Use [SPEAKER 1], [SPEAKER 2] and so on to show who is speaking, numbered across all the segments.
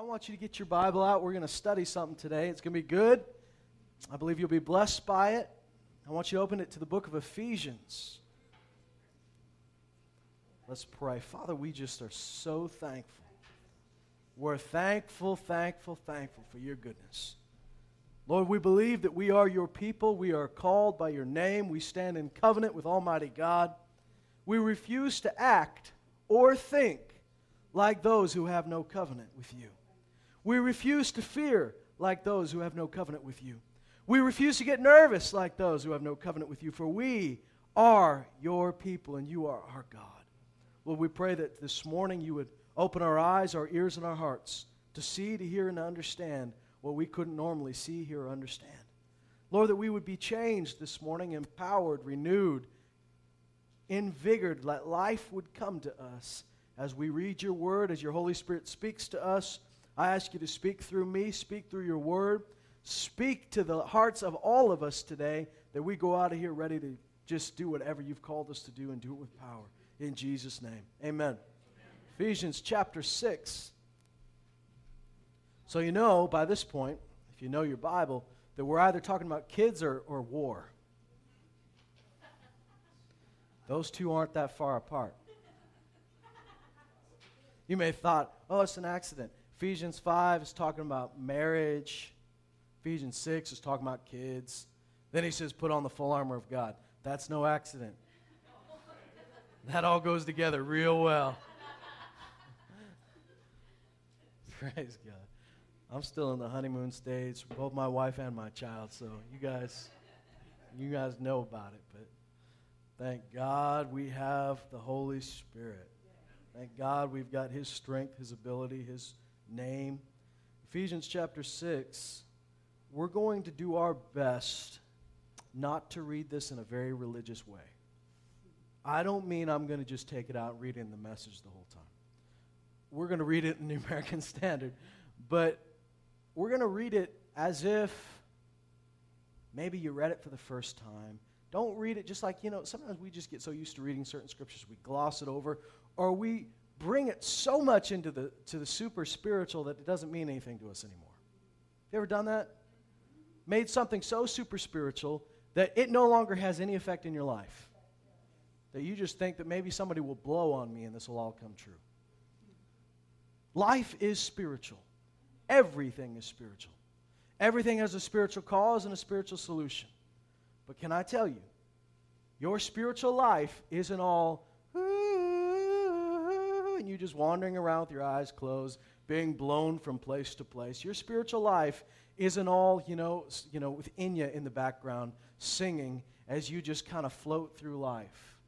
[SPEAKER 1] I want you to get your Bible out. We're going to study something today. It's going to be good. I believe you'll be blessed by it. I want you to open it to the book of Ephesians. Let's pray. Father, we just are so thankful. We're thankful, thankful, thankful for your goodness. Lord, we believe that we are your people. We are called by your name. We stand in covenant with Almighty God. We refuse to act or think like those who have no covenant with you. We refuse to fear like those who have no covenant with you. We refuse to get nervous like those who have no covenant with you, for we are your people and you are our God. Lord, we pray that this morning you would open our eyes, our ears, and our hearts to see, to hear, and to understand what we couldn't normally see, hear, or understand. Lord, that we would be changed this morning, empowered, renewed, invigorated, that life would come to us as we read your word, as your Holy Spirit speaks to us. I ask you to speak through me, speak through your word, speak to the hearts of all of us today that we go out of here ready to just do whatever you've called us to do and do it with power. In Jesus' name, amen. amen. Ephesians chapter 6. So, you know by this point, if you know your Bible, that we're either talking about kids or, or war. Those two aren't that far apart. You may have thought, oh, it's an accident. Ephesians 5 is talking about marriage. Ephesians 6 is talking about kids. Then he says, put on the full armor of God. That's no accident. That all goes together real well. Praise God. I'm still in the honeymoon stage, both my wife and my child, so you guys you guys know about it, but thank God we have the Holy Spirit. Thank God we've got His strength, His ability, His name. Ephesians chapter 6, we're going to do our best not to read this in a very religious way. I don't mean I'm going to just take it out and read it in the message the whole time. We're going to read it in the American Standard, but we're going to read it as if maybe you read it for the first time. Don't read it just like, you know, sometimes we just get so used to reading certain scriptures, we gloss it over, or we bring it so much into the, to the super spiritual that it doesn't mean anything to us anymore. You ever done that? Made something so super spiritual that it no longer has any effect in your life. That you just think that maybe somebody will blow on me and this will all come true. Life is spiritual. Everything is spiritual. Everything has a spiritual cause and a spiritual solution. But can I tell you, your spiritual life isn't all you just wandering around with your eyes closed, being blown from place to place. Your spiritual life isn't all, you know, you know, with Enya in the background singing as you just kind of float through life.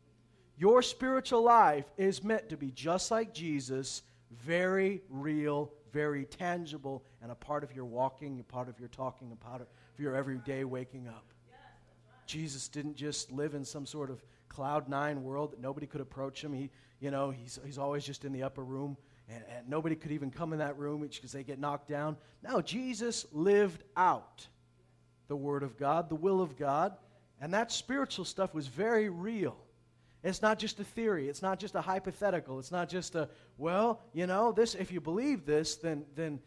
[SPEAKER 1] Your spiritual life is meant to be just like Jesus, very real, very tangible, and a part of your walking, a part of your talking, a part of your everyday waking up. Jesus didn't just live in some sort of cloud nine world that nobody could approach him. He, you know, he's, he's always just in the upper room, and, and nobody could even come in that room because they get knocked down. No, Jesus lived out the Word of God, the will of God, and that spiritual stuff was very real. It's not just a theory. It's not just a hypothetical. It's not just a, well, you know, this if you believe this, then then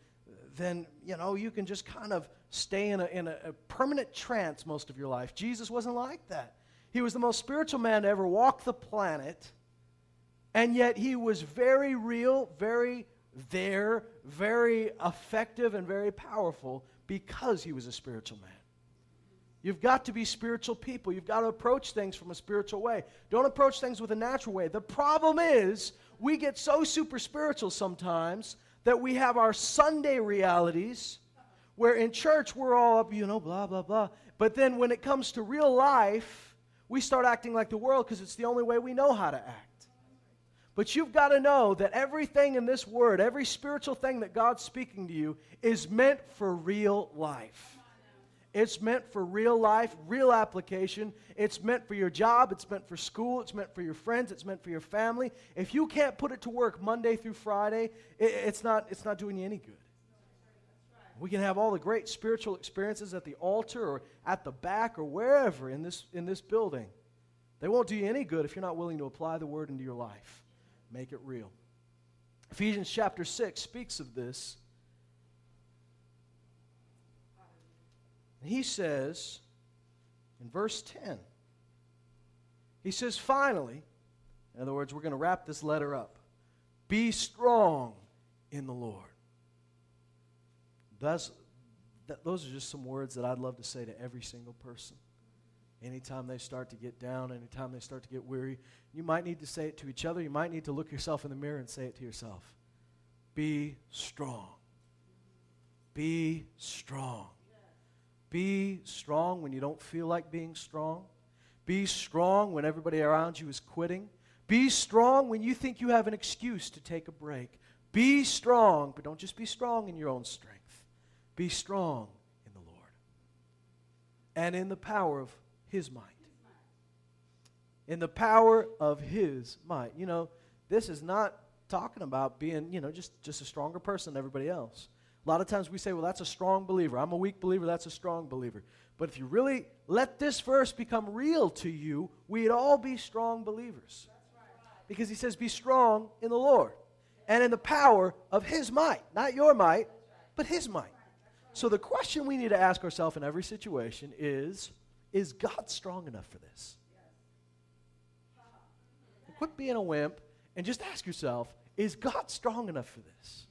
[SPEAKER 1] then you know you can just kind of stay in a in a, a permanent trance most of your life. Jesus wasn't like that. He was the most spiritual man to ever walk the planet. And yet he was very real, very there, very effective, and very powerful because he was a spiritual man. You've got to be spiritual people. You've got to approach things from a spiritual way. Don't approach things with a natural way. The problem is, we get so super spiritual sometimes that we have our Sunday realities where in church we're all up, you know, blah, blah, blah. But then when it comes to real life, we start acting like the world because it's the only way we know how to act. But you've got to know that everything in this word, every spiritual thing that God's speaking to you, is meant for real life. It's meant for real life, real application. It's meant for your job. It's meant for school. It's meant for your friends. It's meant for your family. If you can't put it to work Monday through Friday, it's, not, it's not doing you any good. We can have all the great spiritual experiences at the altar or at the back or wherever in this, in this building. They won't do you any good if you're not willing to apply the word into your life. Make it real. Ephesians chapter 6 speaks of this. He says in verse 10, he says, finally, in other words, we're going to wrap this letter up be strong in the Lord that's, that, those are just some words that I'd love to say to every single person. Anytime they start to get down, anytime they start to get weary, you might need to say it to each other. You might need to look yourself in the mirror and say it to yourself. Be strong. Be strong. Be strong when you don't feel like being strong. Be strong when everybody around you is quitting. Be strong when you think you have an excuse to take a break. Be strong, but don't just be strong in your own strength. Be strong in the Lord and in the power of His might. In the power of His might. You know, this is not talking about being, you know, just, just a stronger person than everybody else. A lot of times we say, well, that's a strong believer. I'm a weak believer, that's a strong believer. But if you really let this verse become real to you, we'd all be strong believers. Because he says, be strong in the Lord and in the power of his might. Not your might, but his might. So the question we need to ask ourselves in every situation is Is God strong enough for this? Quit being a wimp and just ask yourself Is God strong enough for this?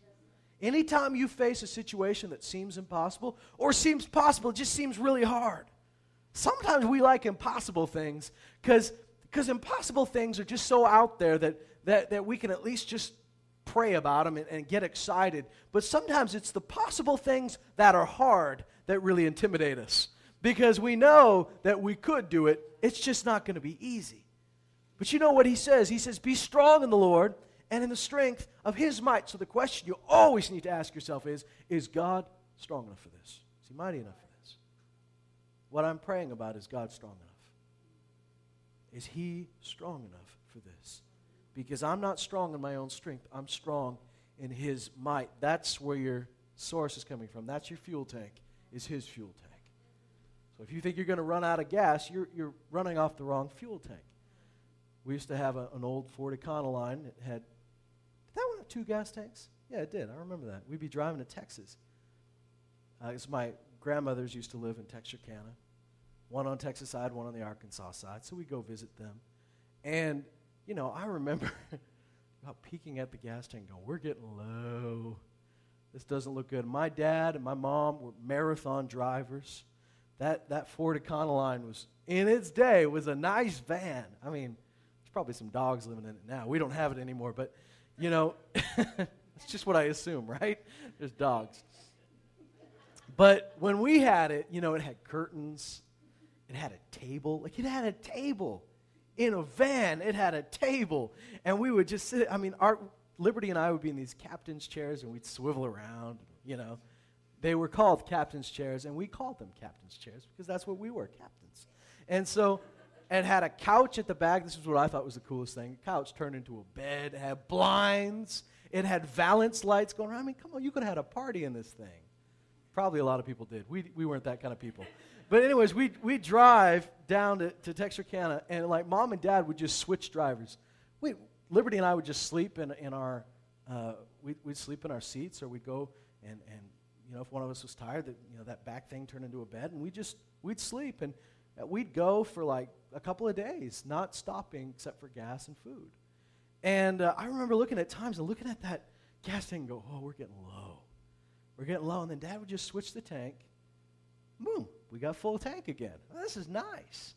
[SPEAKER 1] Anytime you face a situation that seems impossible or seems possible, it just seems really hard. Sometimes we like impossible things because impossible things are just so out there that, that, that we can at least just pray about them and, and get excited. But sometimes it's the possible things that are hard that really intimidate us because we know that we could do it. It's just not going to be easy. But you know what he says? He says, Be strong in the Lord and in the strength of his might. So the question you always need to ask yourself is Is God strong enough for this? Is he mighty enough for this? What I'm praying about is God strong enough? Is he strong enough for this? Because I'm not strong in my own strength, I'm strong in his might. That's where your source is coming from. That's your fuel tank, is his fuel tank. So if you think you're going to run out of gas, you're, you're running off the wrong fuel tank. We used to have a, an old Ford Econoline that had did that one have two gas tanks? Yeah, it did. I remember that. We'd be driving to Texas. Uh, my grandmothers used to live in Texarkana, one on Texas side, one on the Arkansas side. So we go visit them, and you know, I remember about peeking at the gas tank, going, "We're getting low. This doesn't look good." My dad and my mom were marathon drivers. That that Ford Econoline was in its day was a nice van. I mean, there's probably some dogs living in it now. We don't have it anymore, but you know, it's just what I assume, right? There's dogs. But when we had it, you know, it had curtains, it had a table. Like, it had a table in a van, it had a table. And we would just sit, I mean, our, Liberty and I would be in these captain's chairs and we'd swivel around, you know. They were called captain's chairs, and we called them captain's chairs because that's what we were, captains. And so it had a couch at the back. This is what I thought was the coolest thing. A couch turned into a bed, it had blinds, it had valance lights going around. I mean, come on, you could have had a party in this thing. Probably a lot of people did. We, we weren't that kind of people. But, anyways, we we drive down to, to Texarkana, and like mom and dad would just switch drivers. We, Liberty and I would just sleep in, in our, uh, we'd, we'd sleep in our seats, or we'd go and, and, you know, if one of us was tired, that, you know, that back thing turned into a bed, and we just, we'd sleep. And we'd go for like a couple of days, not stopping except for gas and food. And uh, I remember looking at times and looking at that gas tank and go, oh, we're getting low. We're getting low. And then dad would just switch the tank. Boom, we got full tank again. Oh, this is nice.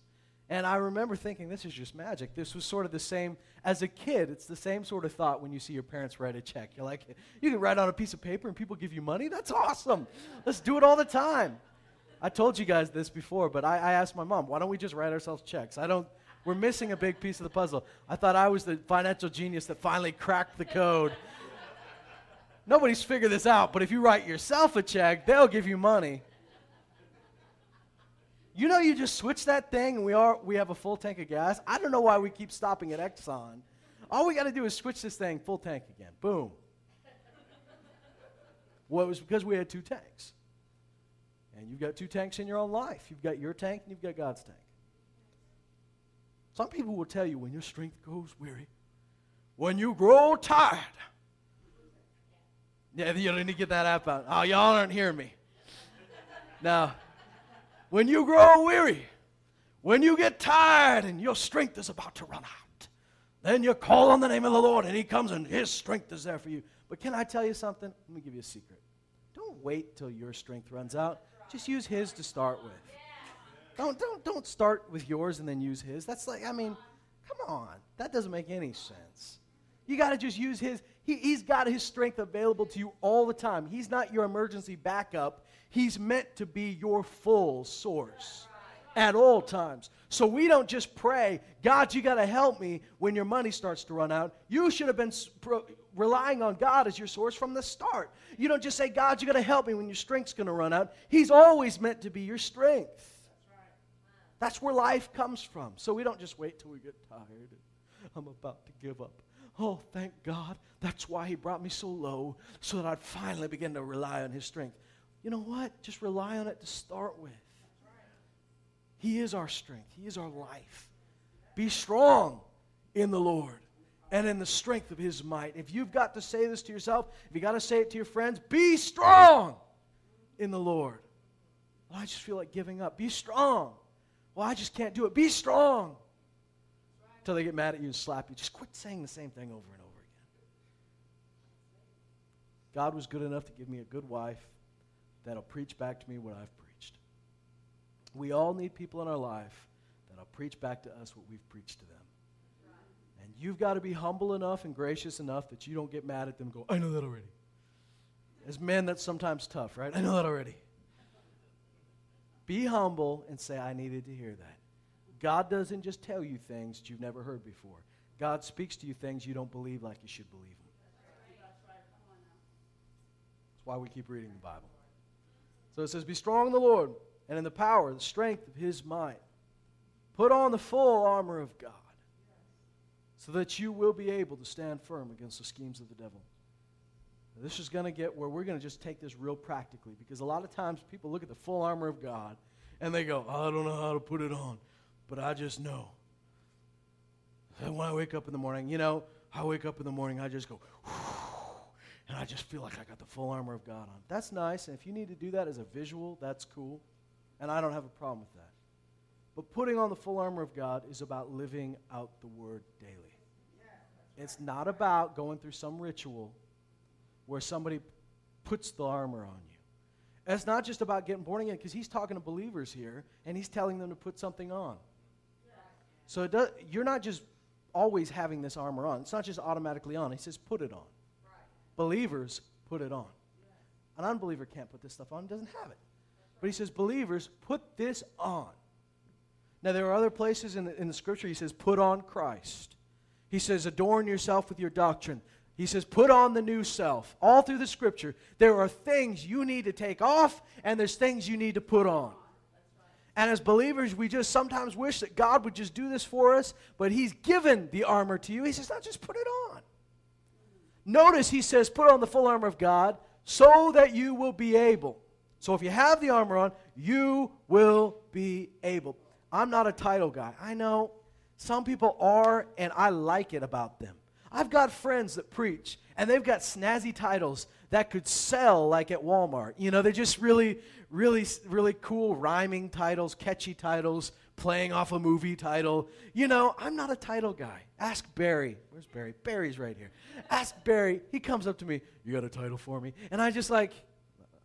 [SPEAKER 1] And I remember thinking, this is just magic. This was sort of the same, as a kid, it's the same sort of thought when you see your parents write a check. You're like, you can write on a piece of paper and people give you money? That's awesome. Let's do it all the time. I told you guys this before, but I, I asked my mom, why don't we just write ourselves checks? I don't, we're missing a big piece of the puzzle. I thought I was the financial genius that finally cracked the code. Nobody's figured this out, but if you write yourself a check, they'll give you money. You know, you just switch that thing and we, are, we have a full tank of gas. I don't know why we keep stopping at Exxon. All we got to do is switch this thing full tank again. Boom. well, it was because we had two tanks. And you've got two tanks in your own life. You've got your tank and you've got God's tank. Some people will tell you when your strength goes weary, when you grow tired. Yeah, you don't need to get that app out. Oh, y'all aren't hearing me. Now, When you grow weary, when you get tired and your strength is about to run out, then you call on the name of the Lord and He comes and His strength is there for you. But can I tell you something? Let me give you a secret. Don't wait till your strength runs out. Just use His to start with. Don't, don't, don't start with yours and then use His. That's like, I mean, come on. That doesn't make any sense. You got to just use His. He, he's got His strength available to you all the time. He's not your emergency backup, He's meant to be your full source at all times. So we don't just pray, God, you got to help me when your money starts to run out. You should have been relying on God as your source from the start. You don't just say, God, you got to help me when your strength's going to run out. He's always meant to be your strength. That's where life comes from. So we don't just wait till we get tired. I'm about to give up. Oh, thank God. That's why He brought me so low, so that I'd finally begin to rely on His strength. You know what? Just rely on it to start with. He is our strength, He is our life. Be strong in the Lord and in the strength of His might. If you've got to say this to yourself, if you've got to say it to your friends, be strong in the Lord. Well, I just feel like giving up. Be strong. Well, I just can't do it. Be strong. Until they get mad at you and slap you. Just quit saying the same thing over and over again. God was good enough to give me a good wife that'll preach back to me what I've preached. We all need people in our life that'll preach back to us what we've preached to them. And you've got to be humble enough and gracious enough that you don't get mad at them go, I know that already. As men, that's sometimes tough, right? I know that already. Be humble and say, I needed to hear that. God doesn't just tell you things that you've never heard before. God speaks to you things you don't believe like you should believe them. That's why we keep reading the Bible. So it says, Be strong in the Lord and in the power, the strength of his might. Put on the full armor of God so that you will be able to stand firm against the schemes of the devil. Now, this is going to get where we're going to just take this real practically because a lot of times people look at the full armor of God and they go, I don't know how to put it on, but I just know. And when I wake up in the morning, you know, I wake up in the morning, I just go, and I just feel like I got the full armor of God on. That's nice, and if you need to do that as a visual, that's cool, and I don't have a problem with that. But putting on the full armor of God is about living out the word daily. It's not about going through some ritual where somebody puts the armor on you. And it's not just about getting born again, because he's talking to believers here, and he's telling them to put something on. So does, you're not just always having this armor on. It's not just automatically on. He says, put it on. Believers put it on. An unbeliever can't put this stuff on, doesn't have it. But he says, believers, put this on. Now, there are other places in the, in the scripture he says, put on Christ. He says, adorn yourself with your doctrine. He says, put on the new self. All through the scripture, there are things you need to take off, and there's things you need to put on. And as believers, we just sometimes wish that God would just do this for us, but He's given the armor to you. He says, not just put it on. Notice he says, put on the full armor of God so that you will be able. So if you have the armor on, you will be able. I'm not a title guy. I know some people are, and I like it about them. I've got friends that preach, and they've got snazzy titles that could sell like at Walmart. You know, they're just really, really, really cool rhyming titles, catchy titles, playing off a movie title. You know, I'm not a title guy. Ask Barry. Where's Barry? Barry's right here. Ask Barry. He comes up to me, You got a title for me? And I just like,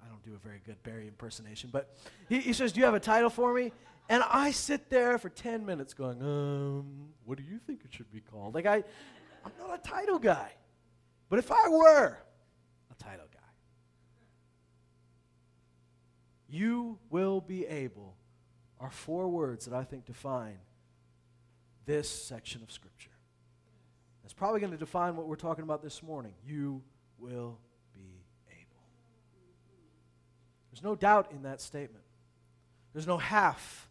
[SPEAKER 1] I don't do a very good Barry impersonation, but he, he says, Do you have a title for me? And I sit there for 10 minutes going, um, what do you think it should be called? Like, I, I'm not a title guy. But if I were a title guy, you will be able are four words that I think define this section of Scripture. It's probably going to define what we're talking about this morning. You will be able. There's no doubt in that statement. There's no half.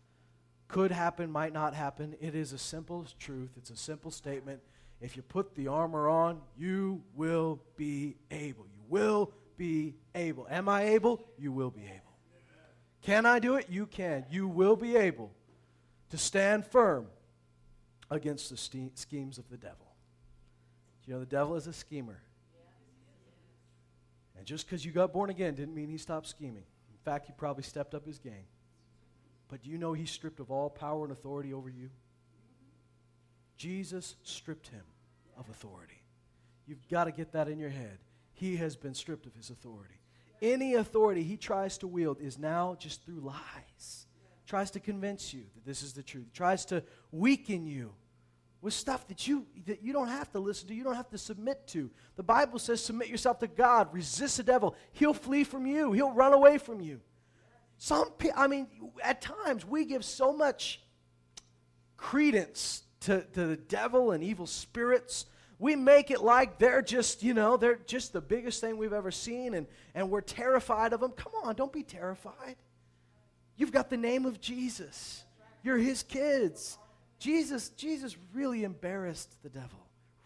[SPEAKER 1] Could happen, might not happen. It is a simple truth. It's a simple statement. If you put the armor on, you will be able. You will be able. Am I able? You will be able. Can I do it? You can. You will be able to stand firm against the ste- schemes of the devil. You know, the devil is a schemer. And just because you got born again didn't mean he stopped scheming. In fact, he probably stepped up his game. But do you know he's stripped of all power and authority over you? Jesus stripped him of authority. You've got to get that in your head. He has been stripped of his authority. Any authority he tries to wield is now just through lies. Tries to convince you that this is the truth. Tries to weaken you with stuff that you that you don't have to listen to, you don't have to submit to. The Bible says submit yourself to God, resist the devil, he'll flee from you, he'll run away from you. Some I mean at times we give so much credence to, to the devil and evil spirits we make it like they're just, you know, they're just the biggest thing we've ever seen and, and we're terrified of them. Come on, don't be terrified. You've got the name of Jesus. You're his kids. Jesus, Jesus really embarrassed the devil.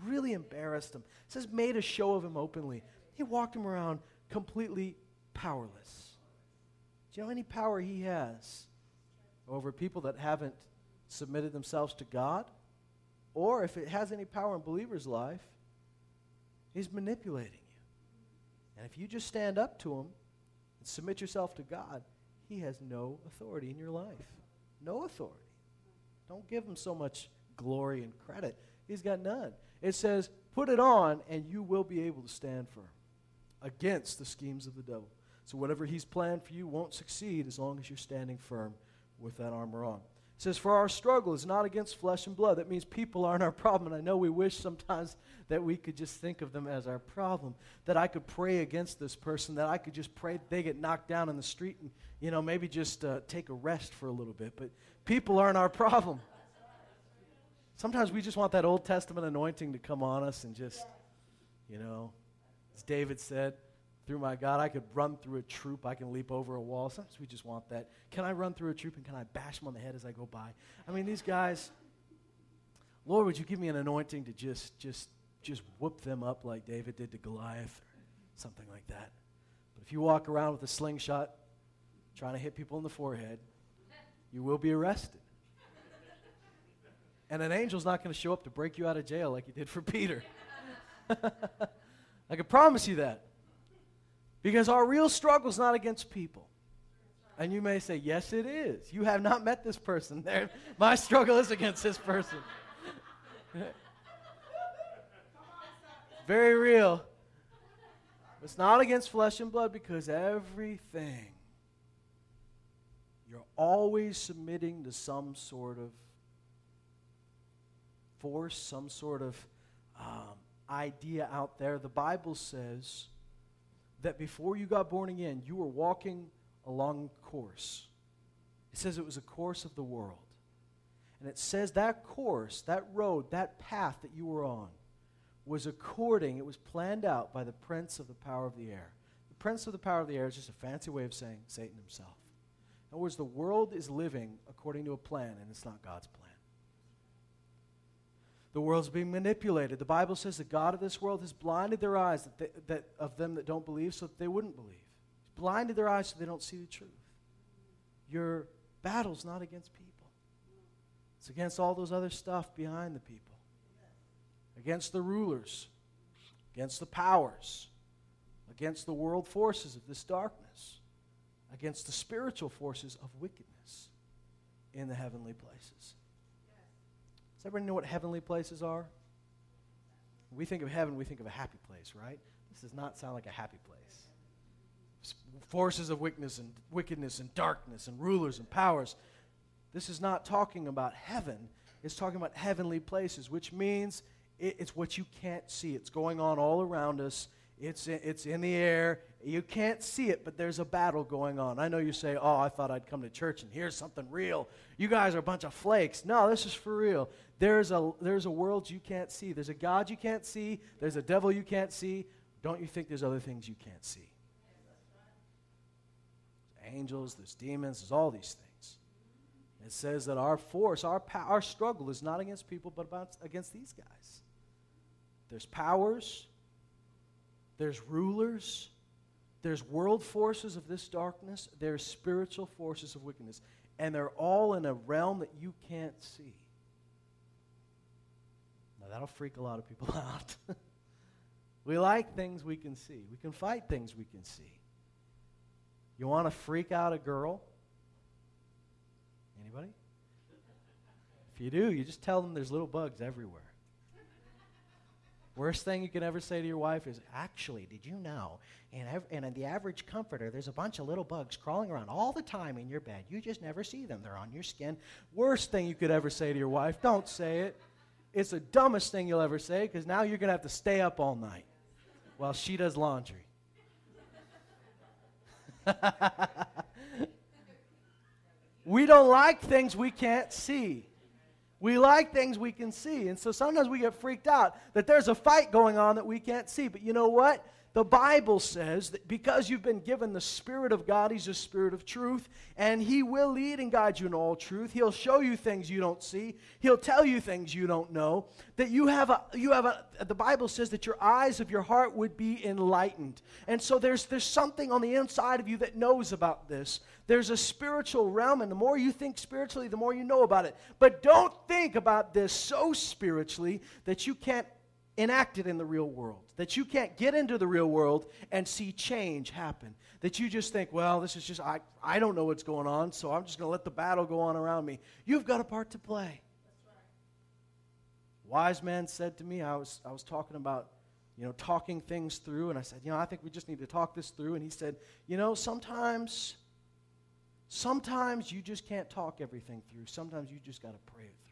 [SPEAKER 1] Really embarrassed him. It says made a show of him openly. He walked him around completely powerless. Do you know any power he has over people that haven't submitted themselves to God? Or if it has any power in believer's life, he's manipulating you. And if you just stand up to him and submit yourself to God, he has no authority in your life. No authority. Don't give him so much glory and credit. He's got none. It says, put it on, and you will be able to stand firm against the schemes of the devil. So whatever he's planned for you won't succeed as long as you're standing firm with that armor on. It says, For our struggle is not against flesh and blood. That means people aren't our problem. And I know we wish sometimes that we could just think of them as our problem. That I could pray against this person, that I could just pray they get knocked down in the street and, you know, maybe just uh, take a rest for a little bit. But people aren't our problem. Sometimes we just want that Old Testament anointing to come on us and just, you know, as David said, through my God. I could run through a troop. I can leap over a wall. Sometimes we just want that. Can I run through a troop and can I bash them on the head as I go by? I mean, these guys, Lord, would you give me an anointing to just, just, just whoop them up like David did to Goliath or something like that? But if you walk around with a slingshot trying to hit people in the forehead, you will be arrested. And an angel's not going to show up to break you out of jail like he did for Peter. I can promise you that. Because our real struggle is not against people. And you may say, Yes, it is. You have not met this person. My struggle is against this person. Very real. It's not against flesh and blood because everything, you're always submitting to some sort of force, some sort of um, idea out there. The Bible says that before you got born again, you were walking along course. It says it was a course of the world. And it says that course, that road, that path that you were on was according, it was planned out by the prince of the power of the air. The prince of the power of the air is just a fancy way of saying Satan himself. In other words, the world is living according to a plan, and it's not God's plan. The world's being manipulated. The Bible says the God of this world has blinded their eyes that, they, that of them that don't believe so that they wouldn't believe. He's blinded their eyes so they don't see the truth. Your battle's not against people. It's against all those other stuff behind the people. Against the rulers, against the powers, against the world forces of this darkness, against the spiritual forces of wickedness in the heavenly places. Does everybody know what heavenly places are? When we think of heaven, we think of a happy place, right? This does not sound like a happy place. Forces of wickedness and wickedness and darkness and rulers and powers. This is not talking about heaven. It's talking about heavenly places, which means it, it's what you can't see. It's going on all around us. It's in, it's in the air. You can't see it, but there's a battle going on. I know you say, Oh, I thought I'd come to church and hear something real. You guys are a bunch of flakes. No, this is for real. There's a, there's a world you can't see. There's a God you can't see. There's a devil you can't see. Don't you think there's other things you can't see? There's angels, there's demons, there's all these things. It says that our force, our, our struggle is not against people, but about, against these guys. There's powers, there's rulers, there's world forces of this darkness, there's spiritual forces of wickedness, and they're all in a realm that you can't see. Now, that'll freak a lot of people out. we like things we can see, we can fight things we can see. You want to freak out a girl? Anybody? If you do, you just tell them there's little bugs everywhere. Worst thing you can ever say to your wife is, actually, did you know? And, ev- and in the average comforter, there's a bunch of little bugs crawling around all the time in your bed. You just never see them. They're on your skin. Worst thing you could ever say to your wife. Don't say it. It's the dumbest thing you'll ever say because now you're going to have to stay up all night while she does laundry. we don't like things we can't see. We like things we can see. And so sometimes we get freaked out that there's a fight going on that we can't see. But you know what? The Bible says that because you've been given the Spirit of God, He's a Spirit of truth, and He will lead and guide you in all truth. He'll show you things you don't see. He'll tell you things you don't know. That you have a, you have a, the Bible says that your eyes of your heart would be enlightened. And so there's, there's something on the inside of you that knows about this. There's a spiritual realm, and the more you think spiritually, the more you know about it. But don't think about this so spiritually that you can't enact it in the real world. That you can't get into the real world and see change happen. That you just think, well, this is just, I, I don't know what's going on, so I'm just going to let the battle go on around me. You've got a part to play. Wise man said to me, I was, I was talking about, you know, talking things through, and I said, you know, I think we just need to talk this through. And he said, you know, sometimes, sometimes you just can't talk everything through. Sometimes you just got to pray it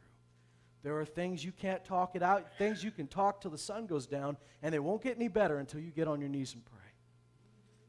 [SPEAKER 1] there are things you can't talk it out, things you can talk till the sun goes down, and they won't get any better until you get on your knees and pray.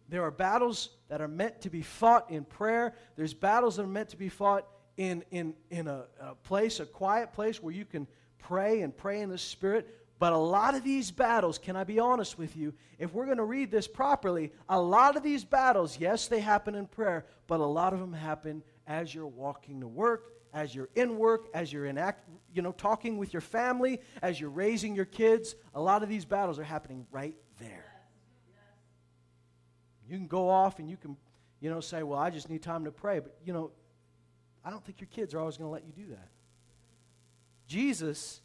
[SPEAKER 1] There are battles that are meant to be fought in prayer. There's battles that are meant to be fought in, in, in a, a place, a quiet place where you can pray and pray in the Spirit. But a lot of these battles, can I be honest with you? If we're going to read this properly, a lot of these battles, yes, they happen in prayer, but a lot of them happen as you're walking to work, as you're in work, as you're in act, you know, talking with your family, as you're raising your kids. A lot of these battles are happening right there. You can go off and you can, you know, say, well, I just need time to pray. But, you know, I don't think your kids are always going to let you do that. Jesus,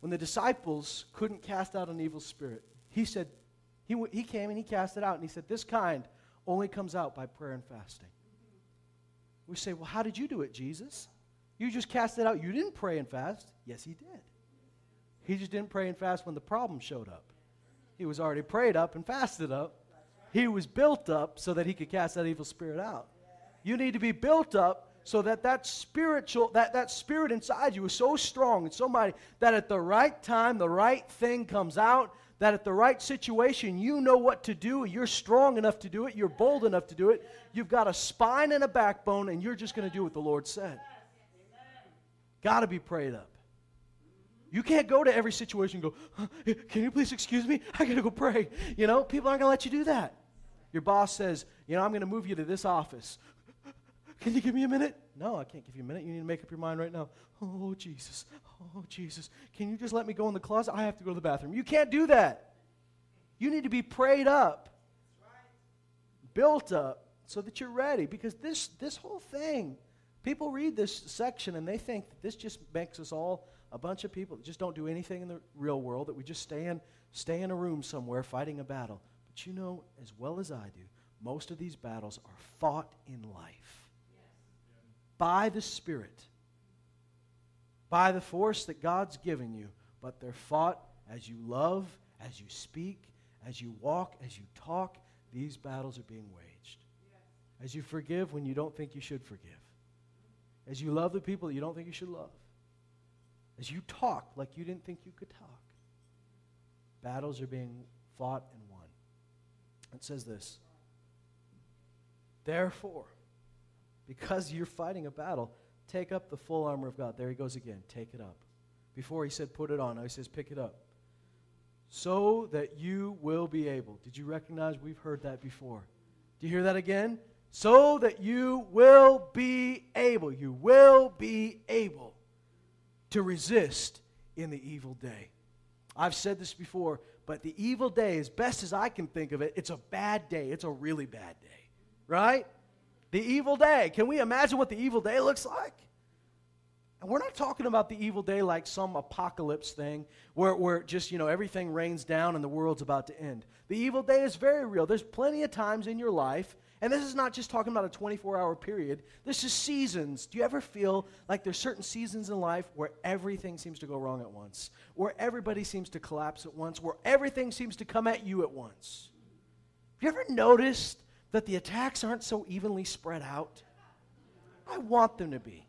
[SPEAKER 1] when the disciples couldn't cast out an evil spirit, he said, he, he came and he cast it out. And he said, this kind only comes out by prayer and fasting. We say, well, how did you do it, Jesus? You just cast it out. You didn't pray and fast. Yes, he did. He just didn't pray and fast when the problem showed up. He was already prayed up and fasted up. He was built up so that he could cast that evil spirit out. You need to be built up so that that spiritual that, that spirit inside you is so strong and so mighty that at the right time the right thing comes out that at the right situation you know what to do you're strong enough to do it you're bold enough to do it you've got a spine and a backbone and you're just going to do what the lord said Got to be prayed up. You can't go to every situation and go, Can you please excuse me? I got to go pray. You know, people aren't going to let you do that. Your boss says, You know, I'm going to move you to this office. Can you give me a minute? No, I can't give you a minute. You need to make up your mind right now. Oh, Jesus. Oh, Jesus. Can you just let me go in the closet? I have to go to the bathroom. You can't do that. You need to be prayed up, built up, so that you're ready. Because this, this whole thing People read this section and they think that this just makes us all a bunch of people that just don't do anything in the real world, that we just stay in, stay in a room somewhere fighting a battle. But you know as well as I do, most of these battles are fought in life by the Spirit, by the force that God's given you, but they're fought as you love, as you speak, as you walk, as you talk. These battles are being waged. As you forgive when you don't think you should forgive as you love the people you don't think you should love, as you talk like you didn't think you could talk, battles are being fought and won. It says this Therefore, because you're fighting a battle, take up the full armor of God. There he goes again. Take it up. Before he said put it on, now he says pick it up. So that you will be able. Did you recognize we've heard that before? Do you hear that again? So that you will be able, you will be able to resist in the evil day. I've said this before, but the evil day, as best as I can think of it, it's a bad day. It's a really bad day, right? The evil day. Can we imagine what the evil day looks like? And we're not talking about the evil day like some apocalypse thing where, where just, you know, everything rains down and the world's about to end. The evil day is very real. There's plenty of times in your life And this is not just talking about a 24 hour period, this is seasons. Do you ever feel like there's certain seasons in life where everything seems to go wrong at once, where everybody seems to collapse at once, where everything seems to come at you at once? Have you ever noticed that the attacks aren't so evenly spread out? I want them to be.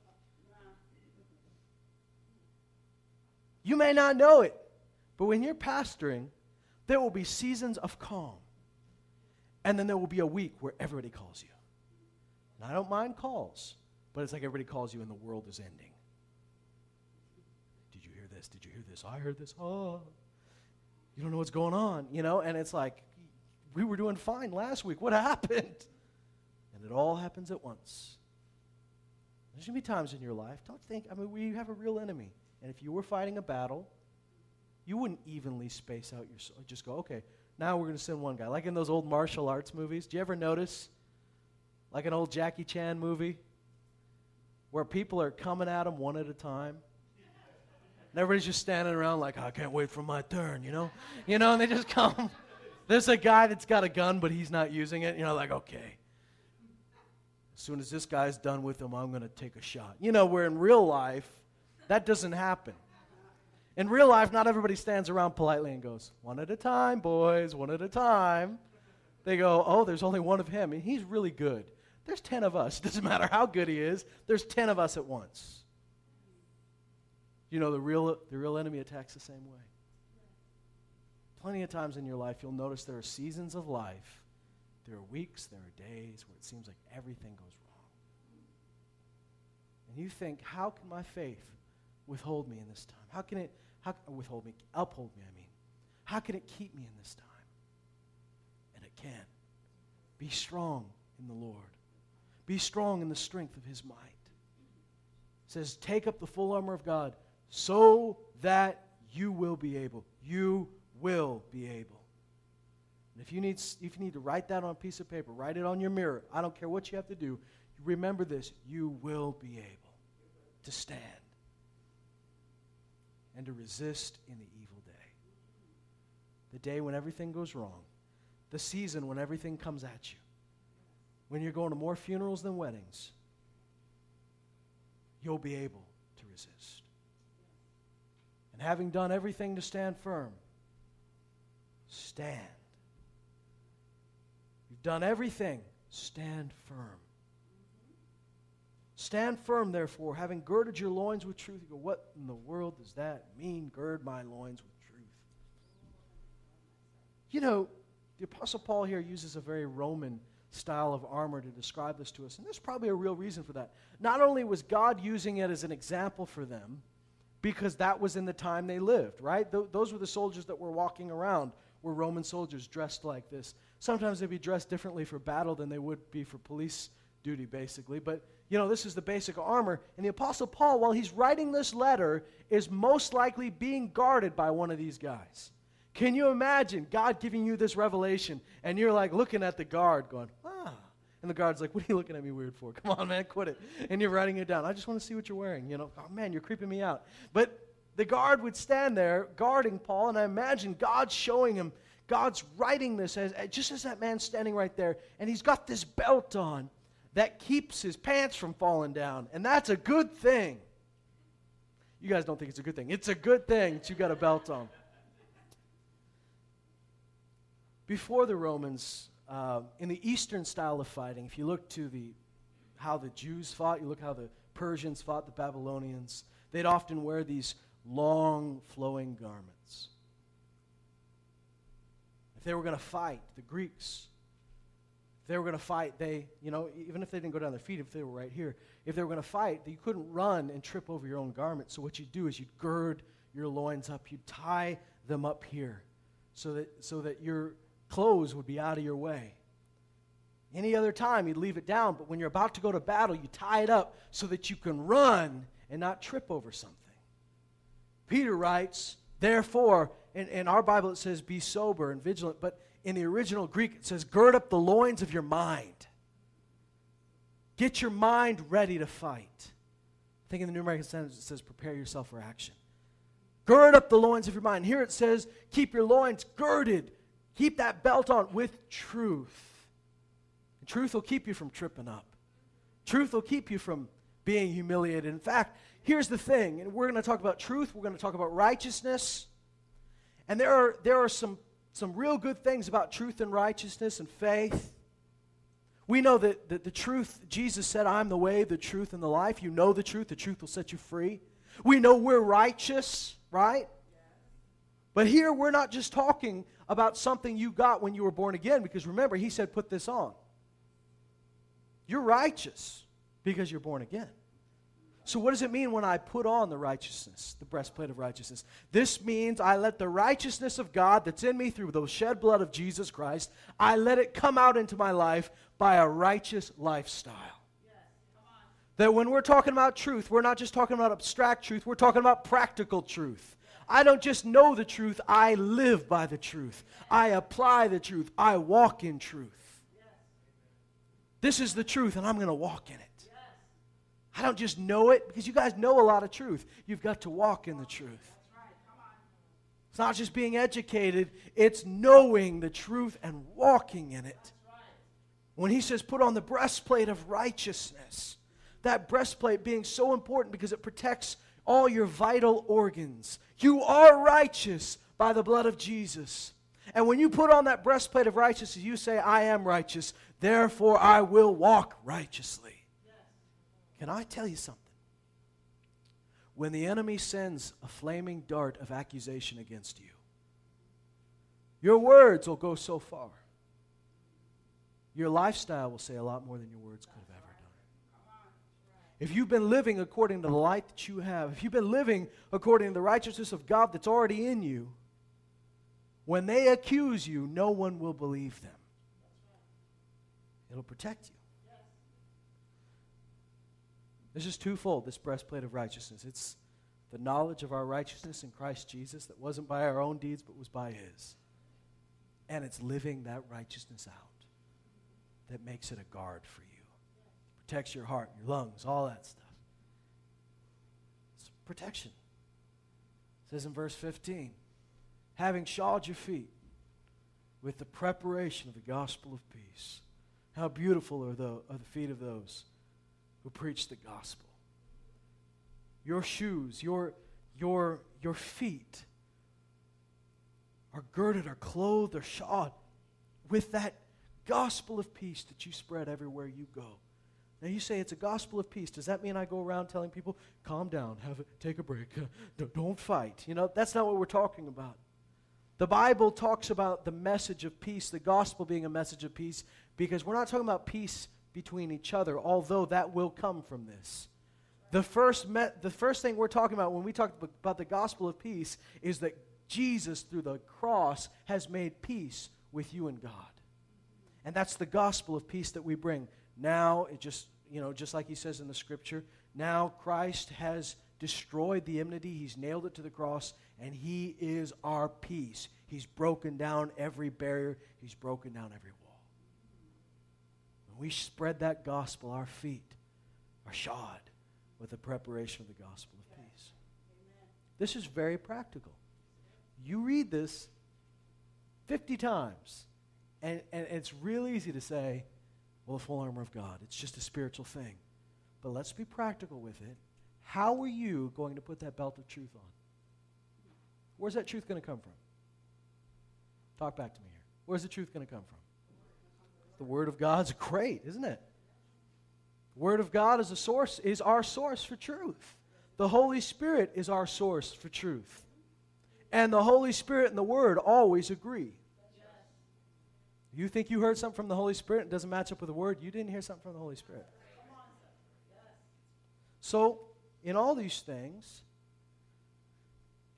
[SPEAKER 1] You may not know it, but when you're pastoring, there will be seasons of calm. And then there will be a week where everybody calls you. And I don't mind calls, but it's like everybody calls you and the world is ending. Did you hear this? Did you hear this? I heard this. Oh. You don't know what's going on, you know? And it's like, we were doing fine last week. What happened? And it all happens at once. There's going to be times in your life, don't think, I mean, we have a real enemy. And if you were fighting a battle, you wouldn't evenly space out your just go, okay, now we're going to send one guy. Like in those old martial arts movies. Do you ever notice? Like an old Jackie Chan movie where people are coming at him one at a time. And everybody's just standing around like, I can't wait for my turn, you know? You know, and they just come. There's a guy that's got a gun, but he's not using it. You know, like, okay. As soon as this guy's done with him, I'm going to take a shot. You know, where in real life, that doesn't happen. In real life, not everybody stands around politely and goes, one at a time, boys, one at a time. They go, oh, there's only one of him, and he's really good. There's 10 of us. Doesn't matter how good he is, there's 10 of us at once. You know, the real, the real enemy attacks the same way. Plenty of times in your life, you'll notice there are seasons of life, there are weeks, there are days where it seems like everything goes wrong. And you think, how can my faith withhold me in this time? How can it how, withhold me, uphold me, I mean? How can it keep me in this time? And it can. Be strong in the Lord. Be strong in the strength of his might. It says, take up the full armor of God so that you will be able. You will be able. And if you need, if you need to write that on a piece of paper, write it on your mirror. I don't care what you have to do. Remember this you will be able to stand and to resist in the evil day. The day when everything goes wrong, the season when everything comes at you, when you're going to more funerals than weddings, you'll be able to resist. And having done everything to stand firm, stand. You've done everything, stand firm. Stand firm, therefore, having girded your loins with truth. You go, what in the world does that mean, gird my loins with truth? You know, the Apostle Paul here uses a very Roman style of armor to describe this to us, and there's probably a real reason for that. Not only was God using it as an example for them, because that was in the time they lived, right? Th- those were the soldiers that were walking around, were Roman soldiers dressed like this. Sometimes they'd be dressed differently for battle than they would be for police duty, basically, but you know, this is the basic armor. And the Apostle Paul, while he's writing this letter, is most likely being guarded by one of these guys. Can you imagine God giving you this revelation and you're like looking at the guard going, ah. And the guard's like, what are you looking at me weird for? Come on, man, quit it. And you're writing it down. I just want to see what you're wearing. You know, oh, man, you're creeping me out. But the guard would stand there guarding Paul, and I imagine God showing him, God's writing this as, just as that man's standing right there, and he's got this belt on that keeps his pants from falling down. And that's a good thing. You guys don't think it's a good thing. It's a good thing that you got a belt on. Before the Romans, uh, in the Eastern style of fighting, if you look to the how the Jews fought, you look how the Persians fought the Babylonians, they'd often wear these long flowing garments. If they were going to fight, the Greeks they were going to fight, they, you know, even if they didn't go down their feet, if they were right here, if they were going to fight, you couldn't run and trip over your own garment. So what you'd do is you'd gird your loins up, you'd tie them up here so that, so that your clothes would be out of your way. Any other time, you'd leave it down, but when you're about to go to battle, you tie it up so that you can run and not trip over something. Peter writes, therefore, in, in our Bible it says, be sober and vigilant, but in the original Greek, it says, gird up the loins of your mind. Get your mind ready to fight. I think in the New American Standard it says, prepare yourself for action. Gird up the loins of your mind. Here it says, keep your loins girded. Keep that belt on with truth. truth will keep you from tripping up. Truth will keep you from being humiliated. In fact, here's the thing, and we're going to talk about truth, we're going to talk about righteousness. And there are, there are some, some real good things about truth and righteousness and faith. We know that, that the truth, Jesus said, I'm the way, the truth, and the life. You know the truth, the truth will set you free. We know we're righteous, right? But here we're not just talking about something you got when you were born again, because remember, he said, put this on. You're righteous because you're born again. So, what does it mean when I put on the righteousness, the breastplate of righteousness? This means I let the righteousness of God that's in me through the shed blood of Jesus Christ, I let it come out into my life by a righteous lifestyle. that when we're talking about truth, we're not just talking about abstract truth, we're talking about practical truth. I don't just know the truth, I live by the truth. I apply the truth, I walk in truth. This is the truth, and I'm going to walk in it. I don't just know it because you guys know a lot of truth. You've got to walk in the truth. It's not just being educated, it's knowing the truth and walking in it. When he says, put on the breastplate of righteousness, that breastplate being so important because it protects all your vital organs. You are righteous by the blood of Jesus. And when you put on that breastplate of righteousness, you say, I am righteous, therefore I will walk righteously. Can I tell you something? When the enemy sends a flaming dart of accusation against you, your words will go so far. Your lifestyle will say a lot more than your words could have ever done. If you've been living according to the light that you have, if you've been living according to the righteousness of God that's already in you, when they accuse you, no one will believe them. It'll protect you. This is twofold this breastplate of righteousness. It's the knowledge of our righteousness in Christ Jesus that wasn't by our own deeds, but was by His. And it's living that righteousness out that makes it a guard for you. Protects your heart, your lungs, all that stuff. It's protection. It says in verse 15, having shod your feet with the preparation of the gospel of peace. How beautiful are the, are the feet of those who preach the gospel. Your shoes, your, your, your feet are girded, are clothed, are shod with that gospel of peace that you spread everywhere you go. Now you say it's a gospel of peace. Does that mean I go around telling people, calm down, have a, take a break, don't fight? You know, that's not what we're talking about. The Bible talks about the message of peace, the gospel being a message of peace, because we're not talking about peace between each other, although that will come from this. The first, me- the first thing we're talking about when we talk about the gospel of peace is that Jesus, through the cross, has made peace with you and God. And that's the gospel of peace that we bring. Now, it just, you know, just like he says in the scripture, now Christ has destroyed the enmity, he's nailed it to the cross, and he is our peace. He's broken down every barrier, he's broken down every wall. We spread that gospel, our feet are shod with the preparation of the gospel of peace. This is very practical. You read this 50 times, and, and it's real easy to say, well, the full armor of God. It's just a spiritual thing. But let's be practical with it. How are you going to put that belt of truth on? Where's that truth going to come from? Talk back to me here. Where's the truth going to come from? The Word of God's great, isn't it? The Word of God is a source, is our source for truth. The Holy Spirit is our source for truth. And the Holy Spirit and the Word always agree. You think you heard something from the Holy Spirit and doesn't match up with the Word? You didn't hear something from the Holy Spirit. So, in all these things,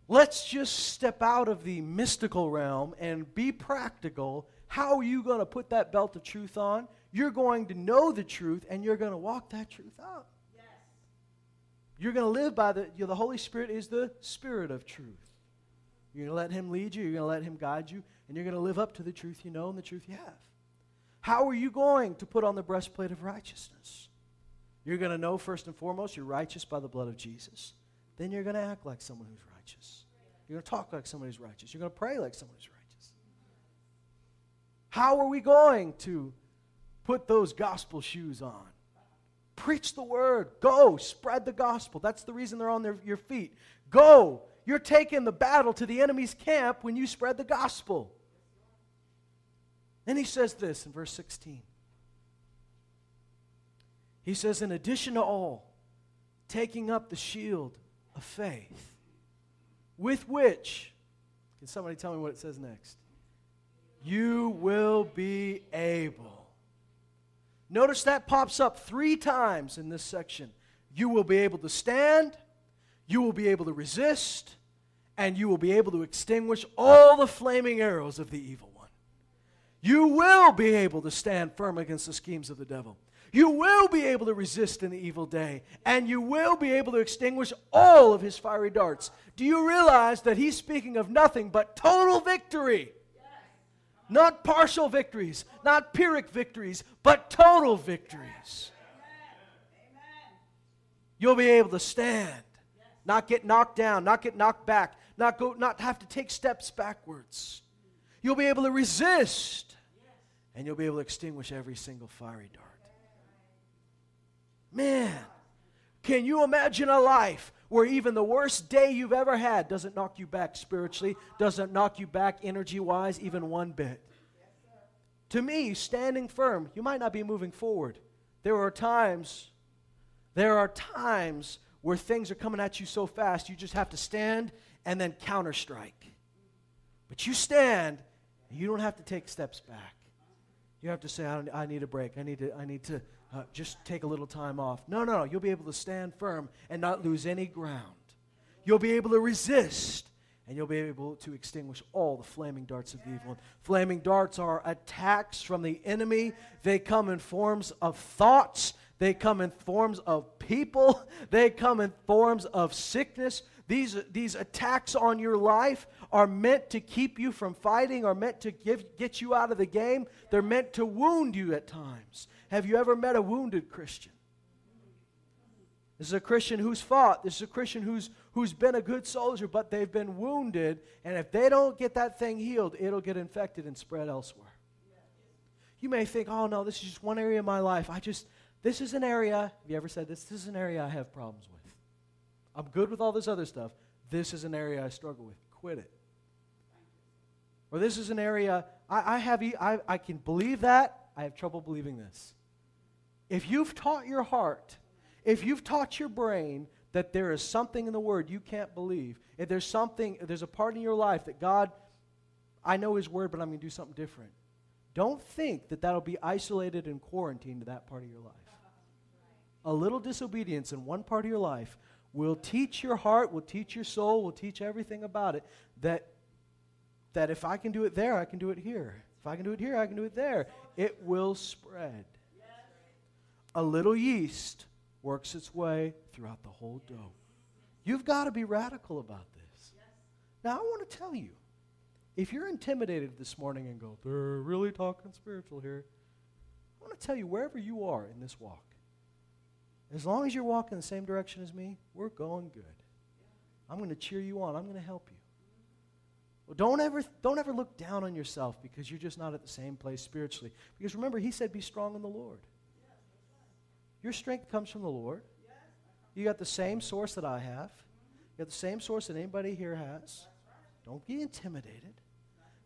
[SPEAKER 1] let's just step out of the mystical realm and be practical. How are you going to put that belt of truth on? You're going to know the truth and you're going to walk that truth out. Yes. You're going to live by the, you know, the Holy Spirit is the Spirit of truth. You're going to let Him lead you, you're going to let Him guide you, and you're going to live up to the truth you know and the truth you have. How are you going to put on the breastplate of righteousness? You're going to know first and foremost you're righteous by the blood of Jesus. Then you're going to act like someone who's righteous. You're going to talk like someone who's righteous. You're going to pray like someone who's righteous. How are we going to Put those gospel shoes on. Preach the word. Go. Spread the gospel. That's the reason they're on their, your feet. Go. You're taking the battle to the enemy's camp when you spread the gospel. Then he says this in verse 16. He says, In addition to all, taking up the shield of faith, with which, can somebody tell me what it says next? You will be able. Notice that pops up three times in this section. You will be able to stand, you will be able to resist, and you will be able to extinguish all the flaming arrows of the evil one. You will be able to stand firm against the schemes of the devil. You will be able to resist in the evil day, and you will be able to extinguish all of his fiery darts. Do you realize that he's speaking of nothing but total victory? Not partial victories, not Pyrrhic victories, but total victories. You'll be able to stand, not get knocked down, not get knocked back, not, go, not have to take steps backwards. You'll be able to resist, and you'll be able to extinguish every single fiery dart. Man, can you imagine a life where even the worst day you've ever had doesn't knock you back spiritually, doesn't knock you back energy wise, even one bit? to me, standing firm, you might not be moving forward. There are times, there are times where things are coming at you so fast, you just have to stand and then counter strike. But you stand, and you don't have to take steps back. You have to say, I, I need a break. I need to, I need to uh, just take a little time off. No, no, no. You'll be able to stand firm and not lose any ground. You'll be able to resist and you'll be able to extinguish all the flaming darts of the evil. Flaming darts are attacks from the enemy. They come in forms of thoughts, they come in forms of people, they come in forms of sickness. These, these attacks on your life are meant to keep you from fighting, are meant to give, get you out of the game. They're meant to wound you at times. Have you ever met a wounded Christian? This is a Christian who's fought. This is a Christian who's, who's been a good soldier, but they've been wounded. And if they don't get that thing healed, it'll get infected and spread elsewhere. You may think, oh, no, this is just one area of my life. I just, this is an area, have you ever said this? This is an area I have problems with. I'm good with all this other stuff. This is an area I struggle with. Quit it. Or this is an area I, I have, I, I can believe that. I have trouble believing this. If you've taught your heart, if you've taught your brain that there is something in the Word you can't believe, if there's something, if there's a part in your life that God, I know His Word, but I'm going to do something different, don't think that that'll be isolated and quarantined to that part of your life. A little disobedience in one part of your life will teach your heart, will teach your soul, will teach everything about it that, that if I can do it there, I can do it here. If I can do it here, I can do it there. It will spread a little yeast works its way throughout the whole dough. You've got to be radical about this. Now, I want to tell you if you're intimidated this morning and go, they're really talking spiritual here, I want to tell you wherever you are in this walk, as long as you're walking the same direction as me, we're going good. I'm going to cheer you on, I'm going to help you. Don't ever, don't ever look down on yourself because you're just not at the same place spiritually. Because remember, he said, be strong in the Lord. Your strength comes from the Lord. You got the same source that I have. You got the same source that anybody here has. Don't be intimidated.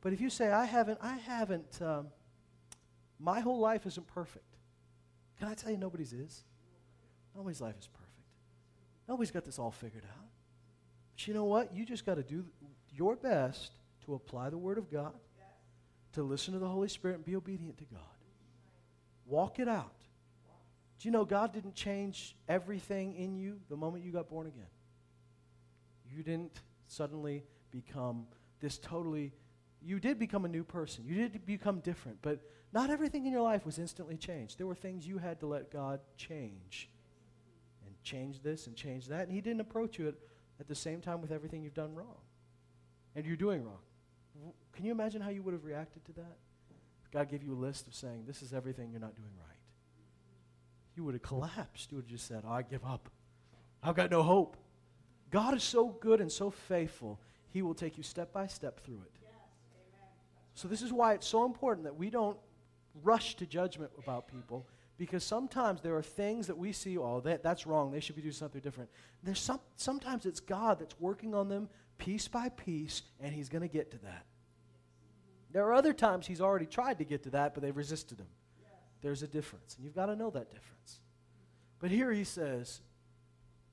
[SPEAKER 1] But if you say, I haven't, I haven't, um, my whole life isn't perfect. Can I tell you nobody's is? Nobody's life is perfect. Nobody's got this all figured out. But you know what? You just got to do your best to apply the Word of God, to listen to the Holy Spirit, and be obedient to God. Walk it out. Do you know God didn't change everything in you the moment you got born again? You didn't suddenly become this totally, you did become a new person. You did become different, but not everything in your life was instantly changed. There were things you had to let God change and change this and change that. And He didn't approach you at, at the same time with everything you've done wrong and you're doing wrong. Can you imagine how you would have reacted to that? God gave you a list of saying, This is everything you're not doing right you would have collapsed. You would have just said, oh, I give up. I've got no hope. God is so good and so faithful, He will take you step by step through it. So, this is why it's so important that we don't rush to judgment about people because sometimes there are things that we see, oh, that, that's wrong. They should be doing something different. There's some, sometimes it's God that's working on them piece by piece, and He's going to get to that. There are other times He's already tried to get to that, but they've resisted Him. There's a difference, and you've got to know that difference. But here He says,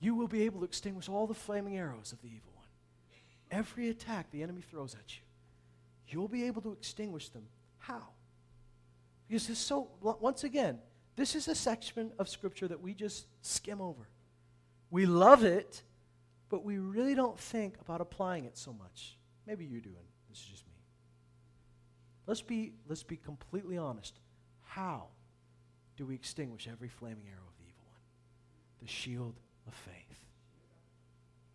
[SPEAKER 1] You will be able to extinguish all the flaming arrows of the evil one. Every attack the enemy throws at you, you'll be able to extinguish them. How? Because this so, once again, this is a section of Scripture that we just skim over. We love it, but we really don't think about applying it so much. Maybe you do, and this is just me. Let's be, let's be completely honest. How do we extinguish every flaming arrow of the evil one? The shield of faith.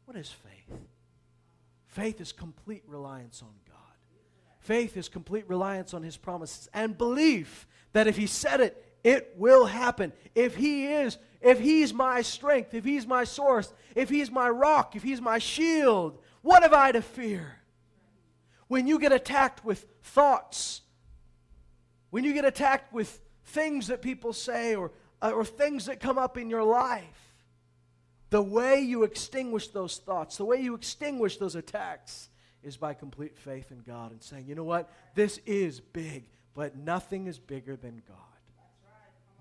[SPEAKER 1] What is faith? Faith is complete reliance on God. Faith is complete reliance on His promises and belief that if He said it, it will happen. If He is, if He's my strength, if He's my source, if He's my rock, if He's my shield, what have I to fear? When you get attacked with thoughts, when you get attacked with things that people say or, uh, or things that come up in your life, the way you extinguish those thoughts, the way you extinguish those attacks, is by complete faith in God and saying, you know what? This is big, but nothing is bigger than God.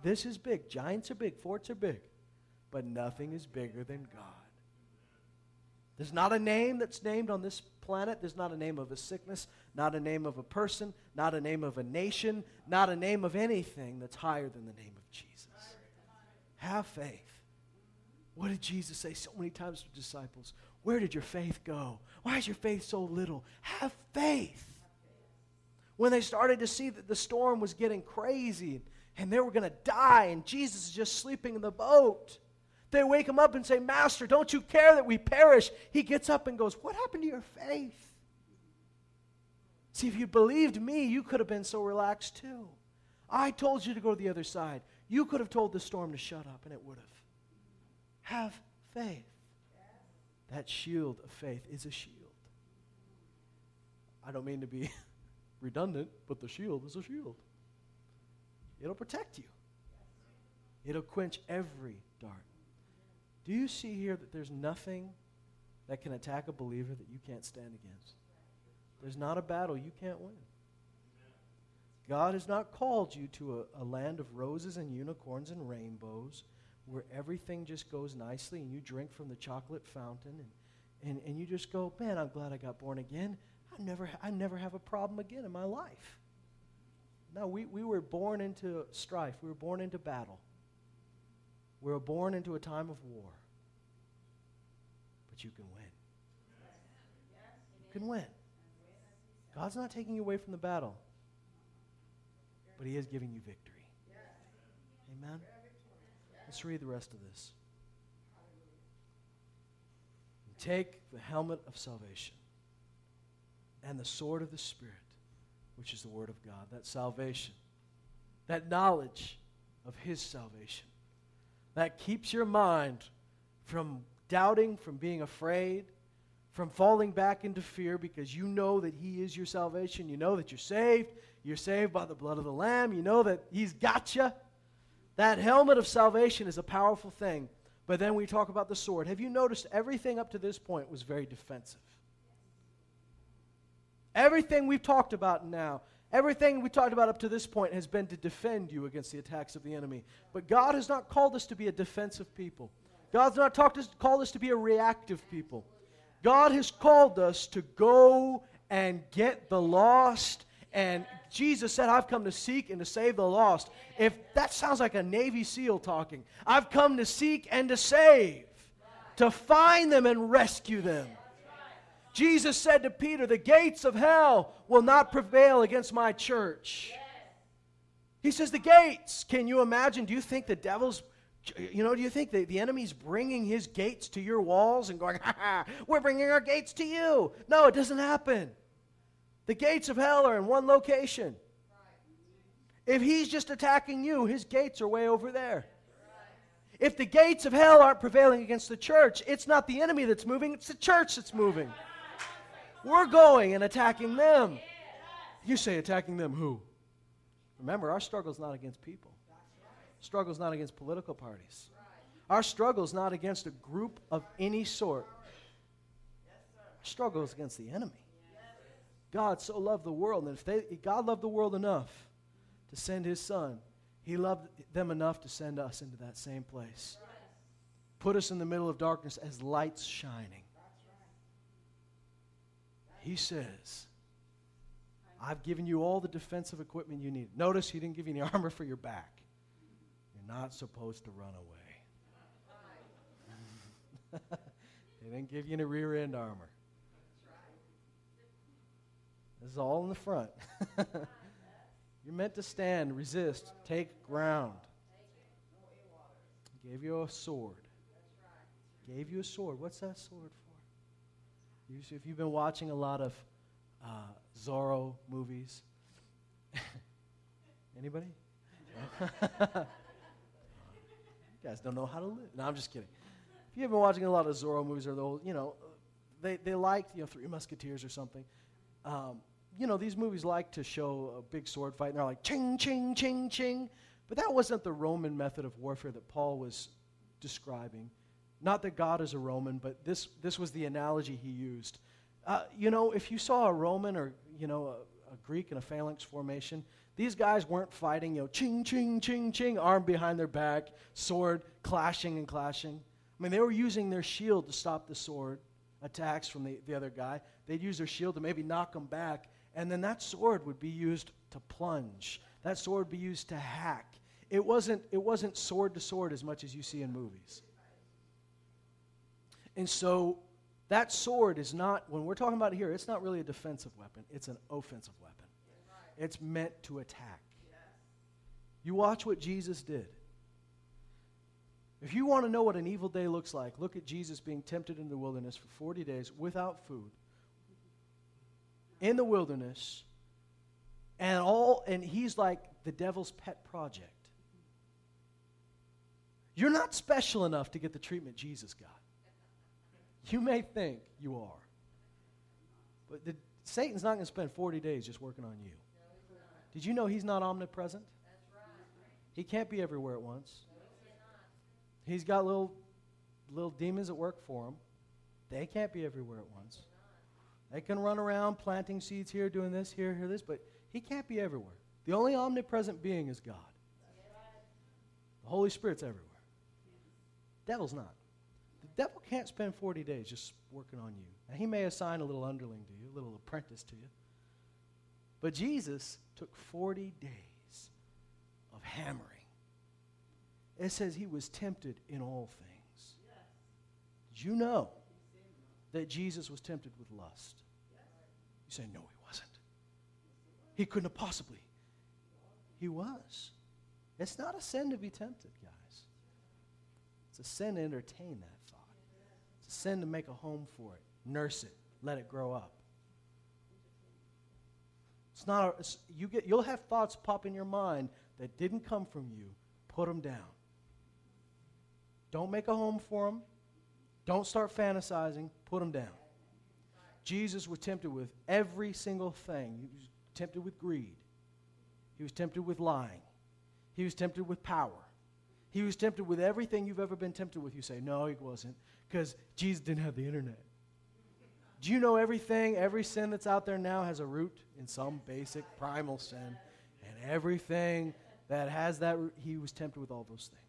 [SPEAKER 1] This is big. Giants are big. Forts are big. But nothing is bigger than God. There's not a name that's named on this planet. There's not a name of a sickness, not a name of a person, not a name of a nation, not a name of anything that's higher than the name of Jesus. Have faith. What did Jesus say so many times to disciples? Where did your faith go? Why is your faith so little? Have faith. When they started to see that the storm was getting crazy and they were going to die, and Jesus is just sleeping in the boat. They wake him up and say, Master, don't you care that we perish? He gets up and goes, What happened to your faith? See, if you believed me, you could have been so relaxed too. I told you to go to the other side. You could have told the storm to shut up, and it would have. Have faith. That shield of faith is a shield. I don't mean to be redundant, but the shield is a shield. It'll protect you, it'll quench every dart. Do you see here that there's nothing that can attack a believer that you can't stand against? There's not a battle you can't win. God has not called you to a, a, land of roses and unicorns and rainbows where everything just goes nicely and you drink from the chocolate fountain and, and, and you just go, man, I'm glad I got born again. I never, I never have a problem again in my life. No, we, we were born into strife. We were born into battle. We were born into a time of war. But you can win. You can win. God's not taking you away from the battle, but He is giving you victory. Amen? Let's read the rest of this. Take the helmet of salvation and the sword of the Spirit which is the Word of God, that salvation, that knowledge of His salvation, that keeps your mind from doubting, from being afraid, from falling back into fear because you know that He is your salvation. You know that you're saved. You're saved by the blood of the Lamb. You know that He's got you. That helmet of salvation is a powerful thing. But then we talk about the sword. Have you noticed everything up to this point was very defensive? Everything we've talked about now, everything we talked about up to this point has been to defend you against the attacks of the enemy. But God has not called us to be a defensive people. God's not talked us, called us to be a reactive people. God has called us to go and get the lost. And Jesus said, I've come to seek and to save the lost. If that sounds like a Navy SEAL talking, I've come to seek and to save, to find them and rescue them. Jesus said to Peter, The gates of hell will not prevail against my church. He says, The gates. Can you imagine? Do you think the devil's, you know, do you think the, the enemy's bringing his gates to your walls and going, ha ha, we're bringing our gates to you? No, it doesn't happen. The gates of hell are in one location. If he's just attacking you, his gates are way over there. If the gates of hell aren't prevailing against the church, it's not the enemy that's moving, it's the church that's moving. We're going and attacking them. You say, attacking them who? Remember, our struggle is not against people. Struggle is not against political parties. Our struggle is not against a group of any sort. Our struggle is against the enemy. God so loved the world, and if they, God loved the world enough to send his son, he loved them enough to send us into that same place. Put us in the middle of darkness as lights shining. He says, I've given you all the defensive equipment you need. Notice he didn't give you any armor for your back. Not supposed to run away. they didn't give you any rear end armor. This is all in the front. You're meant to stand, resist, take ground. Gave you a sword. Gave you a sword. What's that sword for? You, if you've been watching a lot of uh, Zorro movies, anybody? You guys don't know how to live. No, I'm just kidding. If you've been watching a lot of Zorro movies or the old, you know, they, they like, you know, Three Musketeers or something. Um, you know, these movies like to show a big sword fight, and they're like, ching, ching, ching, ching. But that wasn't the Roman method of warfare that Paul was describing. Not that God is a Roman, but this, this was the analogy he used. Uh, you know, if you saw a Roman or, you know, a, a Greek in a phalanx formation, these guys weren't fighting, you know, ching, ching, ching, ching, arm behind their back, sword clashing and clashing. I mean, they were using their shield to stop the sword attacks from the, the other guy. They'd use their shield to maybe knock them back. And then that sword would be used to plunge. That sword would be used to hack. It wasn't, it wasn't sword to sword as much as you see in movies. And so that sword is not, when we're talking about it here, it's not really a defensive weapon, it's an offensive weapon. It's meant to attack. You watch what Jesus did. If you want to know what an evil day looks like, look at Jesus being tempted in the wilderness for 40 days without food in the wilderness, and all and he's like the devil's pet project. You're not special enough to get the treatment Jesus got. You may think you are. But the, Satan's not going to spend 40 days just working on you. Did you know he's not omnipresent? He can't be everywhere at once. He's got little little demons at work for him. They can't be everywhere at once. They can run around planting seeds here, doing this, here, here, this, but he can't be everywhere. The only omnipresent being is God. The Holy Spirit's everywhere. Devil's not. Devil can't spend 40 days just working on you. Now, he may assign a little underling to you, a little apprentice to you. But Jesus took 40 days of hammering. It says he was tempted in all things. Did you know that Jesus was tempted with lust? You say, no, he wasn't. He couldn't have possibly. He was. It's not a sin to be tempted, guys. It's a sin to entertain that sin to make a home for it, nurse it, let it grow up. It's not. A, it's, you get. You'll have thoughts pop in your mind that didn't come from you. Put them down. Don't make a home for them. Don't start fantasizing. Put them down. Jesus was tempted with every single thing. He was tempted with greed. He was tempted with lying. He was tempted with power. He was tempted with everything you've ever been tempted with. You say, no, he wasn't, because Jesus didn't have the internet. Do you know everything, every sin that's out there now has a root in some basic primal sin? And everything that has that root, he was tempted with all those things.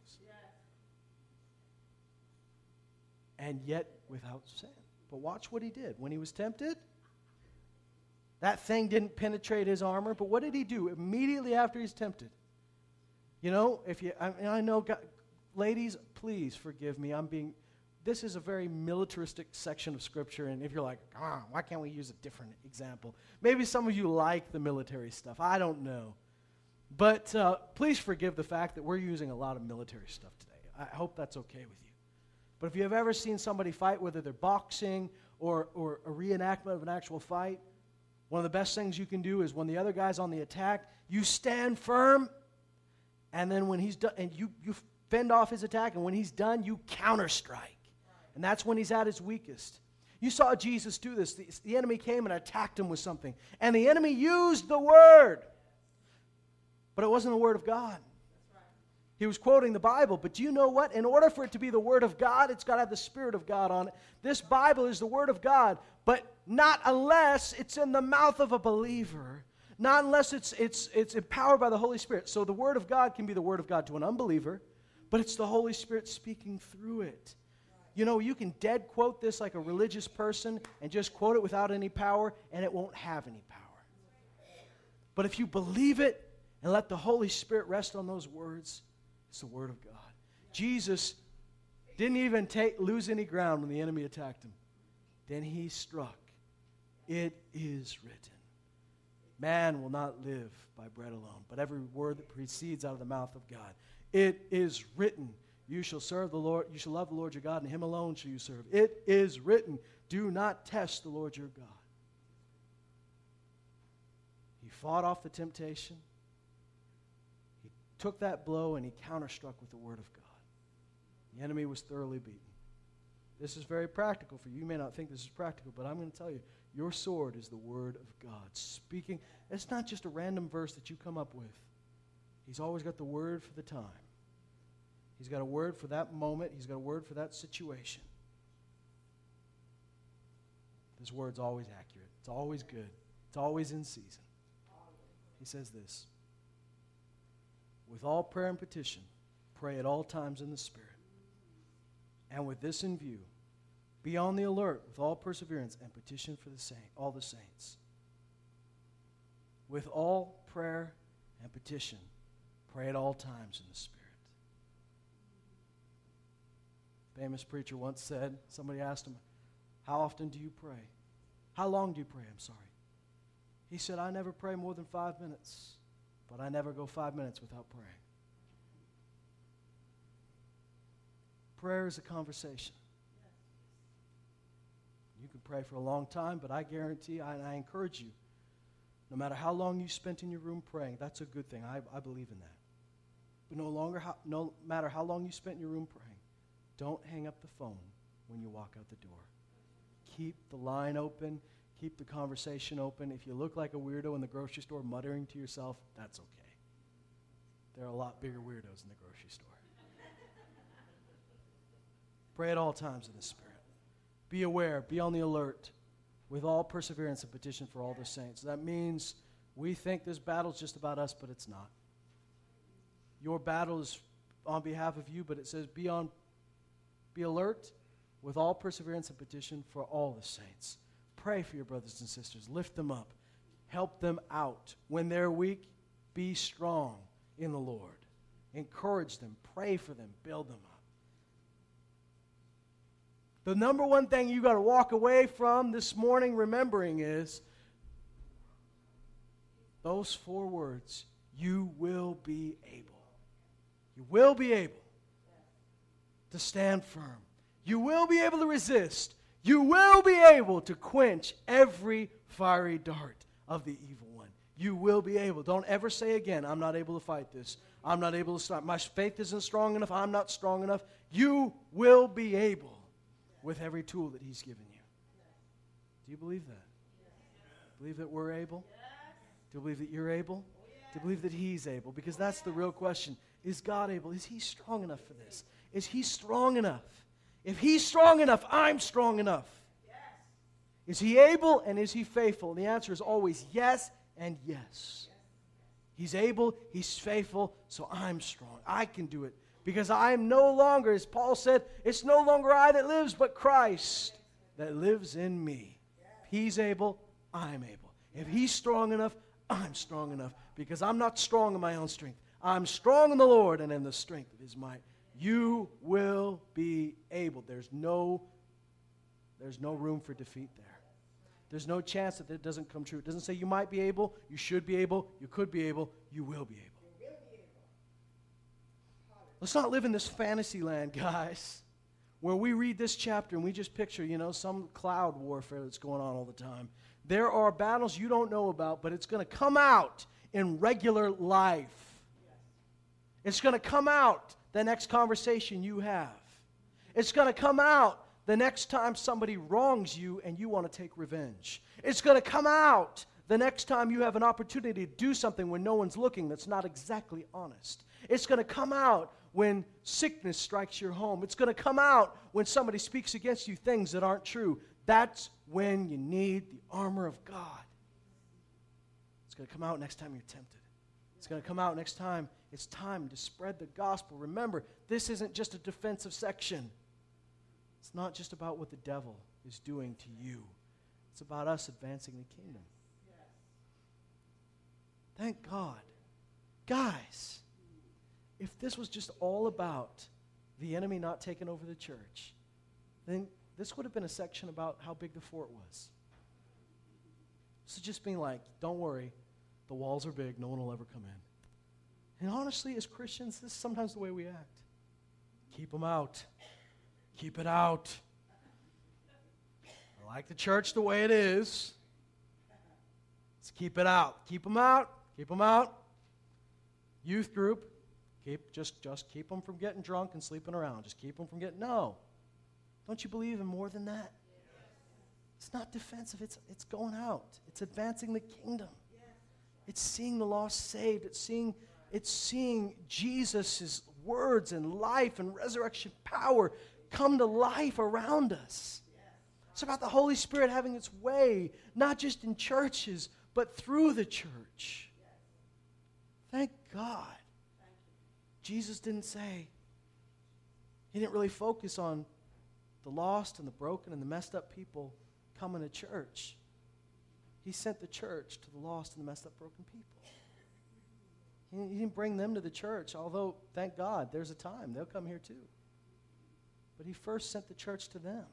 [SPEAKER 1] and yet without sin. But watch what he did. When he was tempted, that thing didn't penetrate his armor, but what did he do immediately after he's tempted? You know, if you, I, mean, I know, God, ladies, please forgive me. I'm being, this is a very militaristic section of Scripture, and if you're like, ah, why can't we use a different example? Maybe some of you like the military stuff. I don't know. But uh, please forgive the fact that we're using a lot of military stuff today. I hope that's okay with you. But if you have ever seen somebody fight, whether they're boxing or, or a reenactment of an actual fight, one of the best things you can do is when the other guy's on the attack, you stand firm, and then when he's done, and you, you fend off his attack, and when he's done, you counter strike. And that's when he's at his weakest. You saw Jesus do this. The, the, enemy came and attacked him with something. And the enemy used the word. but it wasn't the Word of God. He was quoting the Bible, but do you know what? In order for it to be the Word of God, it's got to have the Spirit of God on it. This Bible is the Word of God, but not unless it's in the mouth of a believer, not unless it's, it's, it's empowered by the Holy Spirit. So the Word of God can be the Word of God to an unbeliever, but it's the Holy Spirit speaking through it. You know, you can dead quote this like a religious person and just quote it without any power, and it won't have any power. But if you believe it and let the Holy Spirit rest on those words, it's the Word of God. Jesus didn't even take, lose any ground when the enemy attacked him. Then he struck. It is written. Man will not live by bread alone, but every word that proceeds out of the mouth of God. It is written. You shall serve the Lord, you shall love the Lord your God, and him alone shall you serve. It is written. Do not test the Lord your God. He fought off the temptation. He took that blow and he counterstruck with the word of God. The enemy was thoroughly beaten. This is very practical for you. You may not think this is practical, but I'm going to tell you your sword is the word of God. Speaking, it's not just a random verse that you come up with. He's always got the word for the time. He's got a word for that moment. He's got a word for that situation. This word's always accurate. It's always good. It's always in season. He says this With all prayer and petition, pray at all times in the Spirit. And with this in view, be on the alert with all perseverance and petition for the saint, all the saints. With all prayer and petition, pray at all times in the Spirit. Famous preacher once said, somebody asked him, How often do you pray? How long do you pray? I'm sorry. He said, I never pray more than five minutes, but I never go five minutes without praying. Prayer is a conversation. You can pray for a long time, but I guarantee, I, and I encourage you, no matter how long you spent in your room praying, that's a good thing. I, I believe in that. But no, longer how, no matter how long you spent in your room praying, don't hang up the phone when you walk out the door. Keep the line open. Keep the conversation open. If you look like a weirdo in the grocery store muttering to yourself, that's okay. There are a lot bigger weirdos in the grocery store. Pray at all times in the Spirit. Be aware, be on the alert with all perseverance and petition for all the saints. That means we think this battle is just about us, but it's not. Your battle is on behalf of you, but it says be on be alert with all perseverance and petition for all the saints. Pray for your brothers and sisters. Lift them up. Help them out. When they're weak, be strong in the Lord. Encourage them. Pray for them. Build them up. The number one thing you got to walk away from this morning remembering is those four words you will be able. You will be able to stand firm. You will be able to resist. You will be able to quench every fiery dart of the evil one. You will be able. Don't ever say again, I'm not able to fight this. I'm not able to stop. My faith isn't strong enough. I'm not strong enough. You will be able with every tool that He's given you. Do you believe that? Believe that we're able? Do you believe that you're able? Do you believe that He's able? Because that's the real question. Is God able? Is He strong enough for this? Is He strong enough? If He's strong enough, I'm strong enough. Yes. Is He able and is He faithful? And the answer is always yes and yes. He's able, He's faithful, so I'm strong. I can do it because I am no longer, as Paul said, it's no longer I that lives, but Christ that lives in me. If he's able, I'm able. If he's strong enough, I'm strong enough because I'm not strong in my own strength. I'm strong in the Lord and in the strength of his might. You will be able. There's no there's no room for defeat there. There's no chance that it doesn't come true. It doesn't say you might be able, you should be able, you could be able, you will be able. Let's not live in this fantasy land, guys, where we read this chapter and we just picture, you know, some cloud warfare that's going on all the time. There are battles you don't know about, but it's going to come out in regular life. It's going to come out the next conversation you have. It's going to come out the next time somebody wrongs you and you want to take revenge. It's going to come out the next time you have an opportunity to do something when no one's looking that's not exactly honest. It's going to come out when sickness strikes your home. It's going to come out when somebody speaks against you things that aren't true. That's when you need the armor of God. It's going to come out next time you're tempted. It's going to come out next time it's time to spread the gospel. Remember, this isn't just a defensive section. It's not just about what the devil is doing to you. It's about us advancing the kingdom. Thank God. Guys, if this was just all about the enemy not taking over the church, then this would have been a section about how big the fort was. So just being like, don't worry, the walls are big, no one will ever come in. And honestly, as Christians, this is sometimes the way we act. Keep them out. Keep it out. I like the church the way it is. Let's keep it out. Keep them out. Keep them out. Youth group, keep just just keep them from getting drunk and sleeping around. Just keep them from getting no. Don't you believe in more than that? It's not defensive. It's it's going out. It's advancing the kingdom. It's seeing the lost saved. It's seeing it's seeing Jesus' words and life and resurrection power come to life around us. It's about the Holy Spirit having its way, not just in churches, but through the church. Thank God. Jesus didn't say, He didn't really focus on the lost and the broken and the messed up people coming to church. He sent the church to the lost and the messed up, broken people. He didn't bring them to the church, although, thank God, there's a time. They'll come here too. But He first sent the church to them.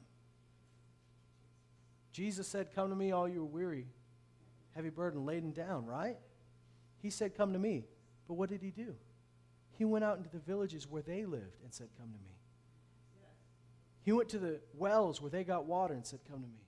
[SPEAKER 1] Jesus said, Come to me, all you are weary, heavy burden, laden down, right? He said, Come to me. But what did he do? He went out into the villages where they lived and said, Come to me. He went to the wells where they got water and said, Come to me.